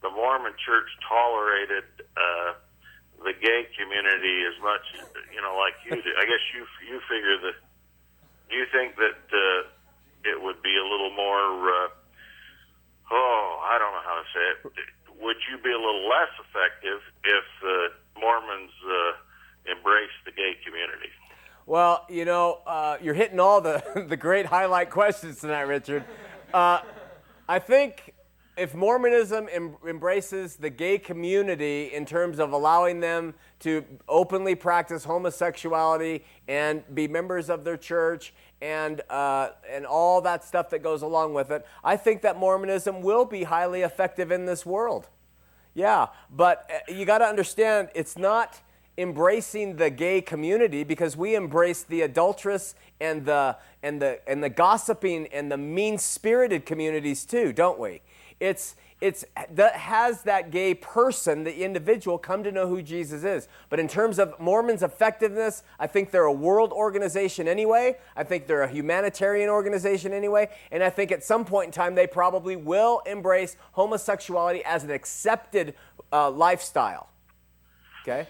the Mormon Church tolerated uh, the gay community as much, you know, like you do? I guess you you figure that. Do you think that uh, it would be a little more? Uh, oh, I don't know how to say it. Would you be a little less effective if uh, Mormons uh, embrace the gay community? Well, you know, uh, you're hitting all the, the great highlight questions tonight, Richard. Uh, I think if Mormonism em- embraces the gay community in terms of allowing them to openly practice homosexuality and be members of their church and, uh, and all that stuff that goes along with it, I think that Mormonism will be highly effective in this world. Yeah, but uh, you got to understand it's not embracing the gay community because we embrace the adulterous and the and the and the gossiping and the mean-spirited communities too, don't we? It's it's that has that gay person, the individual, come to know who Jesus is. But in terms of Mormons' effectiveness, I think they're a world organization anyway. I think they're a humanitarian organization anyway. And I think at some point in time, they probably will embrace homosexuality as an accepted uh, lifestyle. Okay?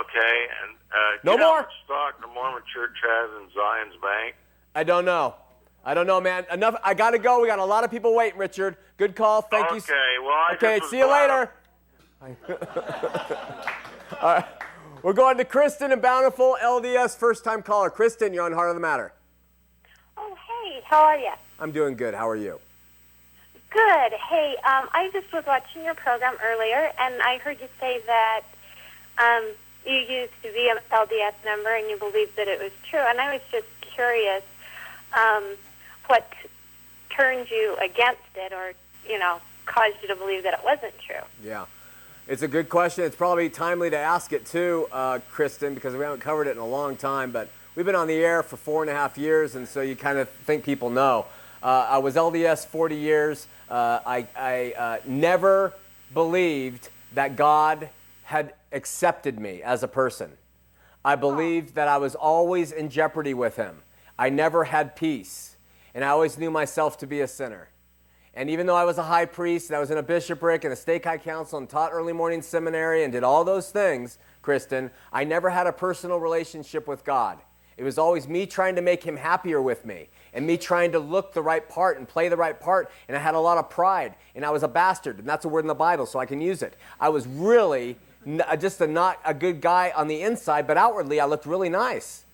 Okay, and uh, No you more. Stock the Mormon Church has in Zion's Bank? I don't know. I don't know, man. Enough. I got to go. We got a lot of people waiting, Richard. Good call. Thank you. Okay, well, I Okay, just was see you glad- later. All right. We're going to Kristen and Bountiful, LDS first time caller. Kristen, you're on Heart of the Matter. Oh, hey, how are you? I'm doing good. How are you? Good. Hey, um, I just was watching your program earlier, and I heard you say that um, you used to be an LDS member and you believed that it was true. And I was just curious um, what turned you against it or, you know, caused you to believe that it wasn't true. Yeah. It's a good question. It's probably timely to ask it too, uh, Kristen, because we haven't covered it in a long time. But we've been on the air for four and a half years, and so you kind of think people know. Uh, I was LDS 40 years. Uh, I, I uh, never believed that God had accepted me as a person. I believed that I was always in jeopardy with Him. I never had peace, and I always knew myself to be a sinner. And even though I was a high priest and I was in a bishopric and a stake high council and taught early morning seminary and did all those things, Kristen, I never had a personal relationship with God. It was always me trying to make him happier with me and me trying to look the right part and play the right part. And I had a lot of pride and I was a bastard. And that's a word in the Bible, so I can use it. I was really uh, just a not a good guy on the inside, but outwardly I looked really nice.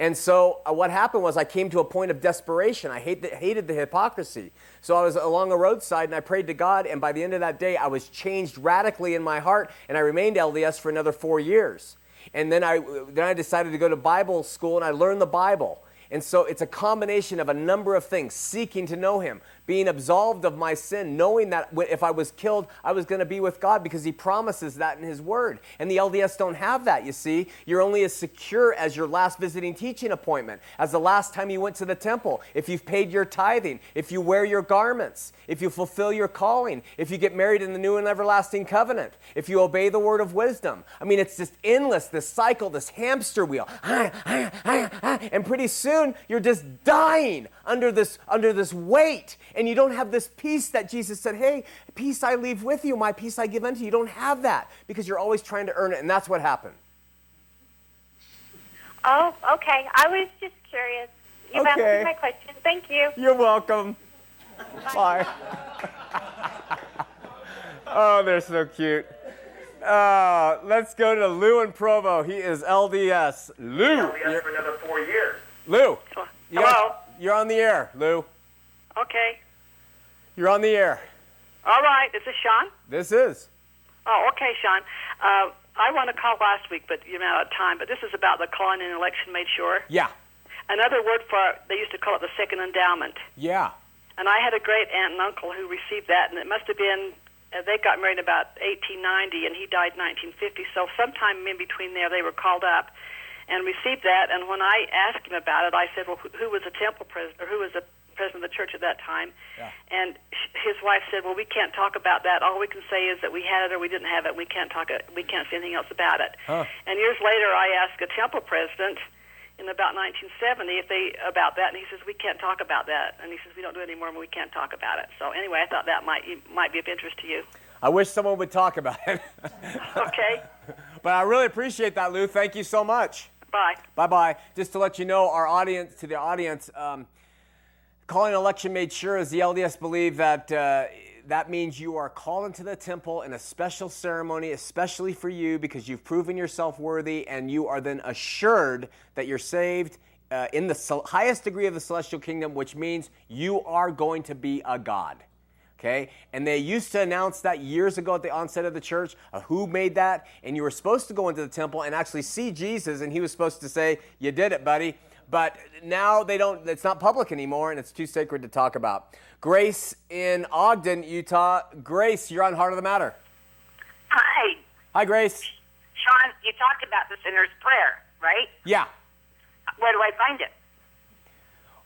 And so uh, what happened was I came to a point of desperation. I hate the, hated the hypocrisy. So I was along a roadside and I prayed to God, and by the end of that day, I was changed radically in my heart, and I remained LDS for another four years. And then I, then I decided to go to Bible school and I learned the Bible. And so it's a combination of a number of things seeking to know Him, being absolved of my sin, knowing that if I was killed, I was going to be with God because He promises that in His Word. And the LDS don't have that, you see. You're only as secure as your last visiting teaching appointment, as the last time you went to the temple, if you've paid your tithing, if you wear your garments, if you fulfill your calling, if you get married in the new and everlasting covenant, if you obey the word of wisdom. I mean, it's just endless, this cycle, this hamster wheel. And pretty soon, you're just dying under this, under this weight you don't have this peace that Jesus said, Hey, peace I leave with you, my peace I give unto you. You don't have that because you're always trying to earn it, and that's what happened. Oh, okay. I was just curious. You've Okay. answered my question. Thank you. You're welcome. Bye. oh, they're so cute. Uh, let's go to Lou in Provo. He is LDS. Lou. you're- for another four years. Lou. you got- Hello? you're on the air, Lou. Okay. You're on the air. All right. Is this Shawn? This is. Oh, okay, Shawn. Uh, I want to call last week, but you're out of time. But this is about the calling and election made sure. Yeah. Another word for they used to call it the second endowment. Yeah. And I had a great aunt and uncle who received that, and it must have been uh, they got married about 1890, and he died 1950. So sometime in between there, they were called up and received that. And when I asked him about it, I said, "Well, who, who was the temple president, or who was the president of the church at that time?" Yeah. And his wife said, "Well, we can't talk about that. All we can say is that we had it or we didn't have it. We can't talk. It. We can't say anything else about it." Huh. And years later, I asked a temple president in about 1970 if they about that, and he says we can't talk about that, and he says we don't do it anymore, and we can't talk about it. So anyway, I thought that might might be of interest to you. I wish someone would talk about it. Okay, but I really appreciate that, Lou. Thank you so much. bye. Bye bye. Just to let you know, our audience, to the audience, um, calling an election made sure as the LDS believe that uh, that means you are called into the temple in a special ceremony, especially for you, because you've proven yourself worthy, and you are then assured that you're saved. Uh, in the cel- highest degree of the celestial kingdom, which means you are going to be a God. Okay? And they used to announce that years ago at the onset of the church, uh, who made that, and you were supposed to go into the temple and actually see Jesus, and he was supposed to say, You did it, buddy. But now they don't, it's not public anymore, and it's too sacred to talk about. Grace in Ogden, Utah. Grace, you're on Heart of the Matter. Hi, Hi, Grace. Shawn. You talked about the sinner's prayer, right? Yeah. Where do I find it?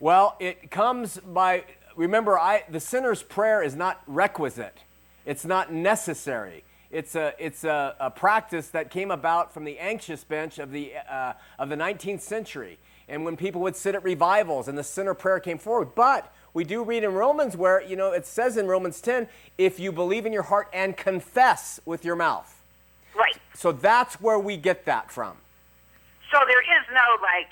Well, it comes by remember I the sinner's prayer is not requisite. It's not necessary. It's a it's a, a practice that came about from the anxious bench of the uh, of the 19th century, and when people would sit at revivals and the sinner prayer came forward. But we do read in Romans where you know it says in Romans 10, if you believe in your heart and confess with your mouth. Right. So that's where we get that from. So there is no like,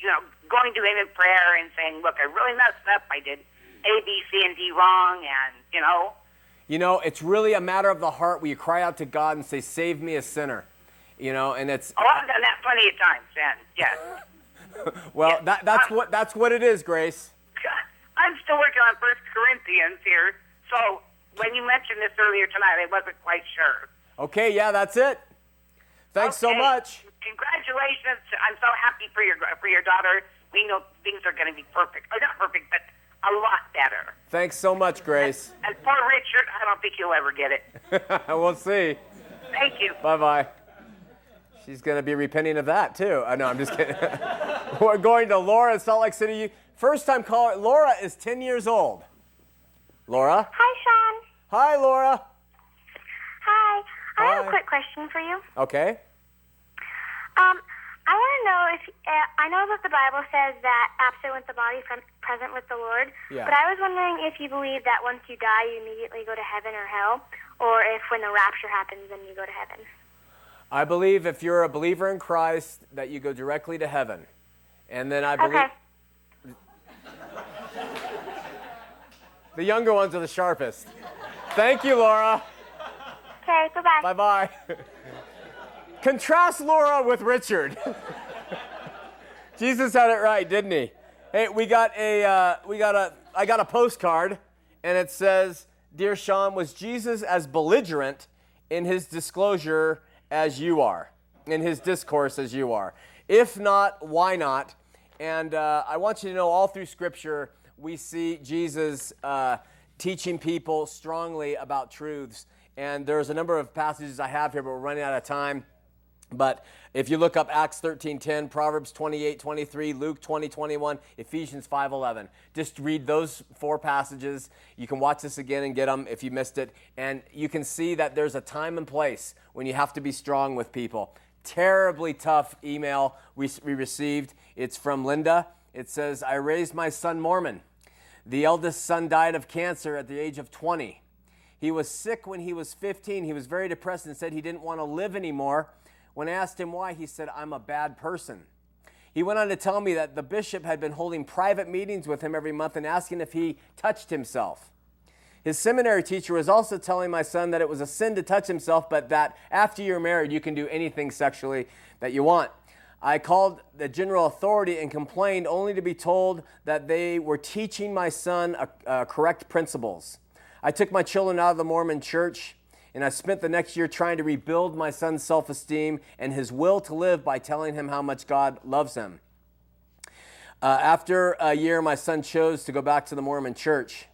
you know, going to him in prayer and saying, "Look, I really messed up. I did A, B, C, and D wrong," and you know, You know, it's really a matter of the heart where you cry out to God and say, Save me a sinner. You know, and it's Oh, I've done that plenty of times, then. Yes. well, yeah. that, that's what that's what it is, Grace. I'm still working on First Corinthians here. So when you mentioned this earlier tonight, I wasn't quite sure. Okay, yeah, that's it. Thanks so much. Congratulations! I'm so happy for your for your daughter. We know things are going to be perfect, or not perfect, but a lot better. Thanks so much, Grace. And poor Richard, I don't think he'll ever get it. we'll see. Thank you. Bye bye. She's going to be repenting of that too. I know, I'm just kidding. We're going to Laura in Salt Lake City. First time caller. Laura is 10 years old. Laura? Hi, Shawn. Hi, Laura. Hi. I have a quick question for you. Okay. Um, I want to know if uh, I know that the Bible says that absent with the body, present with the Lord. Yeah. But I was wondering if you believe that once you die, you immediately go to heaven or hell, or if when the rapture happens, then you go to heaven. I believe if you're a believer in Christ, that you go directly to heaven. And then I believe Okay. the younger ones are the sharpest. Thank you, Laura. Okay. goodbye. bye. Bye. Contrast Laura with Richard. Jesus had it right, didn't he? Hey, we got a, uh, we got a, I got a postcard, and it says, "Dear Shawn, was Jesus as belligerent in his disclosure as you are, in his discourse as you are? If not, why not?" And uh, I want you to know, all through Scripture, we see Jesus uh, teaching people strongly about truths. And there's a number of passages I have here, but we're running out of time. But if you look up Acts 13:10, Proverbs 28:23, Luke 20:21, Ephesians 5:11, just read those four passages. You can watch this again and get them if you missed it, and you can see that there's a time and place when you have to be strong with people. Terribly tough email we, we received. It's from Linda. It says, "I raised my son Mormon. The eldest son died of cancer at the age of 20. He was sick when he was 15. He was very depressed and said he didn't want to live anymore. When I asked him why, he said, I'm a bad person. He went on to tell me that the bishop had been holding private meetings with him every month and asking if he touched himself. His seminary teacher was also telling my son that it was a sin to touch himself, but that after you're married, you can do anything sexually that you want. I called the general authority and complained only to be told that they were teaching my son uh, uh, correct principles. I took my children out of the Mormon church and I spent the next year trying to rebuild my son's self esteem and his will to live by telling him how much God loves him. Uh, after a year, my son chose to go back to the Mormon church.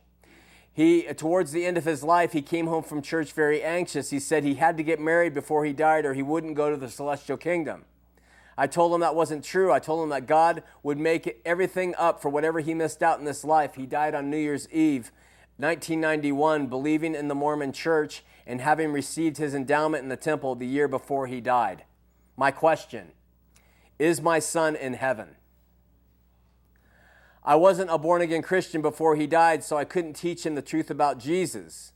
He, towards the end of his life, he came home from church very anxious. He said he had to get married before he died or he wouldn't go to the celestial kingdom. I told him that wasn't true. I told him that God would make everything up for whatever he missed out in this life. He died on New Year's Eve, 1991, believing in the Mormon church and having received his endowment in the temple the year before he died. My question Is my son in heaven? I wasn't a born again Christian before he died, so I couldn't teach him the truth about Jesus.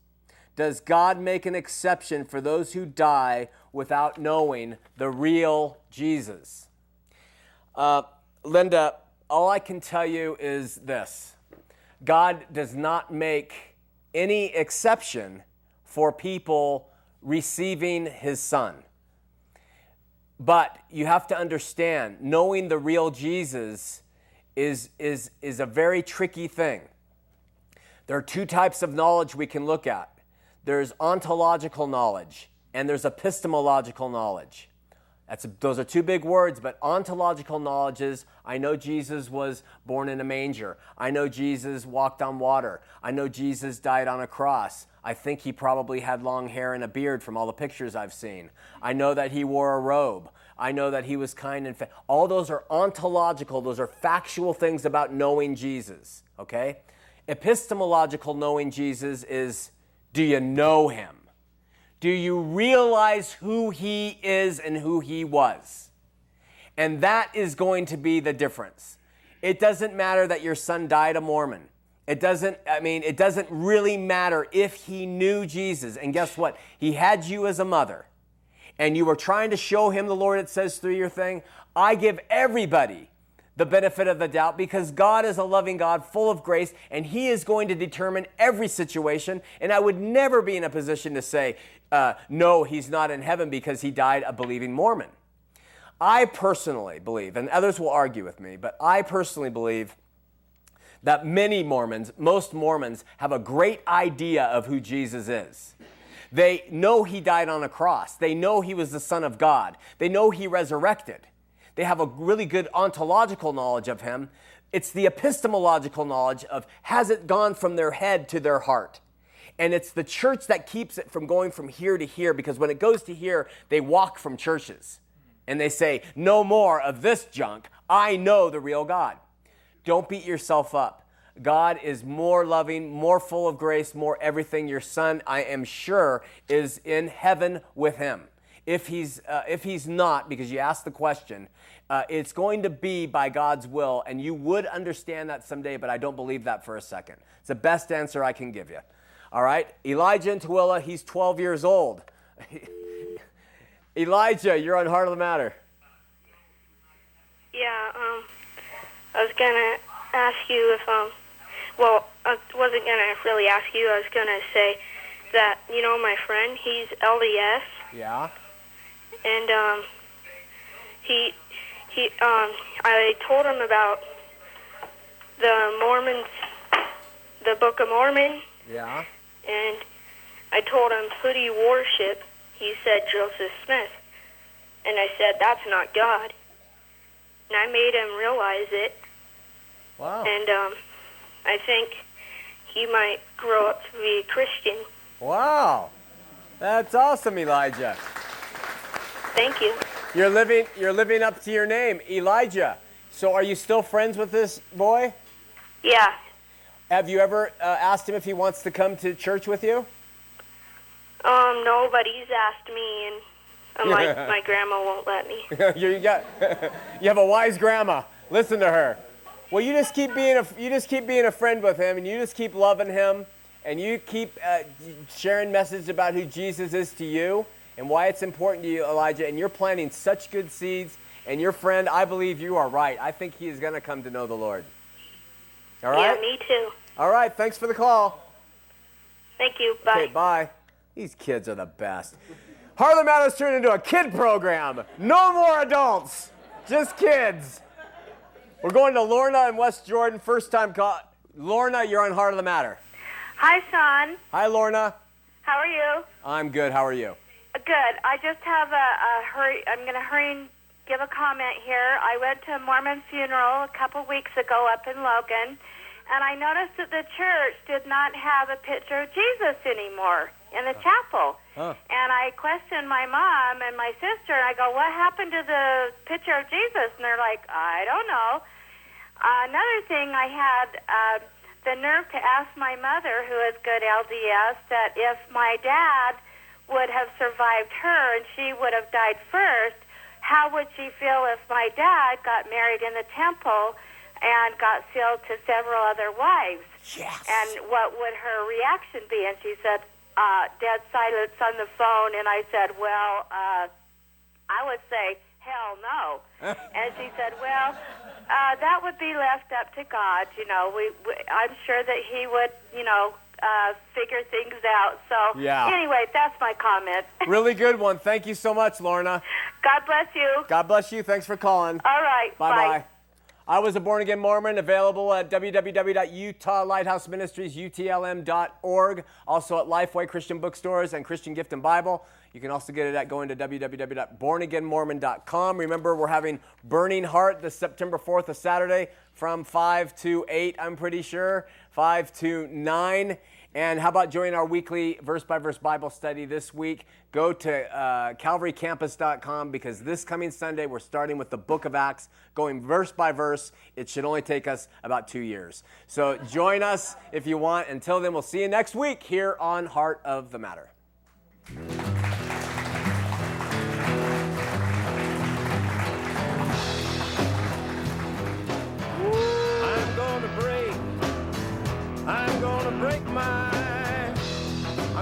Does God make an exception for those who die without knowing the real Jesus? Uh, Linda, all I can tell you is this God does not make any exception for people receiving his son. But you have to understand, knowing the real Jesus is, is, is a very tricky thing. There are two types of knowledge we can look at there's ontological knowledge and there's epistemological knowledge. That's those are two big words, but ontological knowledge is I know Jesus was born in a manger. I know Jesus walked on water. I know Jesus died on a cross. I think he probably had long hair and a beard from all the pictures I've seen. I know that he wore a robe. I know that he was kind and fa- all those are ontological, those are factual things about knowing Jesus, okay? Epistemological knowing Jesus is do you know him? Do you realize who he is and who he was? And that is going to be the difference. It doesn't matter that your son died a Mormon. It doesn't, I mean, it doesn't really matter if he knew Jesus. And guess what? He had you as a mother. And you were trying to show him the Lord, it says through your thing. I give everybody the benefit of the doubt because God is a loving God full of grace and He is going to determine every situation. And I would never be in a position to say, uh, no, He's not in heaven because He died a believing Mormon. I personally believe, and others will argue with me, but I personally believe that many Mormons, most Mormons, have a great idea of who Jesus is. They know he died on a cross. They know he was the Son of God. They know he resurrected. They have a really good ontological knowledge of him. It's the epistemological knowledge of has it gone from their head to their heart? And it's the church that keeps it from going from here to here because when it goes to here, they walk from churches and they say, No more of this junk. I know the real God. Don't beat yourself up. God is more loving, more full of grace, more everything. Your son, I am sure, is in heaven with him. If he's, uh, if he's not, because you asked the question, uh, it's going to be by God's will, and you would understand that someday, but I don't believe that for a second. It's the best answer I can give you. All right? Elijah and Tooele, he's 12 years old. Elijah, you're on Heart of the Matter. Yeah, um, I was gonna ask you if, um, well, I wasn't gonna really ask you. I was gonna say that you know my friend, he's LDS, Yeah? And um, he he um, I told him about the Mormons, the Book of Mormon, Yeah? and I told him who do you worship? He said Joseph Smith, and I said that's not God, and I made him realize it, Wow. and um, I think he might grow up to be a Christian. Wow. That's awesome, Elijah. Thank you. You're living, you're living up to your name, Elijah. So are you still friends with this boy? Yeah, Have you ever uh, asked him if he wants to come to church with you? um, nobody's asked me, and um, my my grandma won't let me. you, you got, you have a wise grandma. Listen to her. Well, you just keep being a, you just keep being a friend with him, and you just keep loving him, and you keep uh, sharing messages about who Jesus is to you and why it's important to you, Elijah. And you're planting such good seeds. And your friend, I believe you are right. I think he is going to come to know the Lord. All right. Yeah, me too. All right. Thanks for the call. Thank you. Bye. Okay, bye. These kids are the best. Harlem Matters turned into a kid program. No more adults, just kids. We're going to Lorna in West Jordan. First time call. Lorna, you're on Heart of the Matter. Hi, Shawn. Hi, Lorna. How are you? I'm good. How are you? Good. I just have a, a hurry. I'm going to hurry and give a comment here. I went to a Mormon funeral a couple weeks ago up in Logan, and I noticed that the church did not have a picture of Jesus anymore in the chapel. Huh. And I questioned my mom and my sister, and I go, "What happened to the picture of Jesus?" And they're like, "I don't know." Uh, another thing, I had uh, the nerve to ask my mother, who is good LDS, that if my dad would have survived her and she would have died first, how would she feel if my dad got married in the temple and got sealed to several other wives? Yes. And what would her reaction be? And she said, uh, dead silence on the phone. And I said, well, uh, I would say, hell no. and she said, well, uh, that would be left up to God. You know, we, we I'm sure that He would, you know, uh, figure things out. So Yeah. anyway, that's my comment. Really good one. Thank you so much, Lorna. God bless you. God bless you. Thanks for calling. All right. Bye bye. I was a born again Mormon, available at www.utahlighthouseministries.utlm.org, also at Lifeway Christian Bookstores and Christian Gift and Bible. You can also get it at going to www.bornagainmormon.com. Remember, we're having Burning Heart this September 4th, a Saturday, from 5 to 8, I'm pretty sure, 5 to 9. And how about joining our weekly verse by verse Bible study this week? Go to uh, calvarycampus.com because this coming Sunday we're starting with the book of Acts, going verse by verse. It should only take us about two years. So join us if you want. Until then, we'll see you next week here on Heart of the Matter.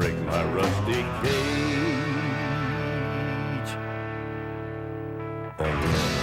break my rusty cage oh, run.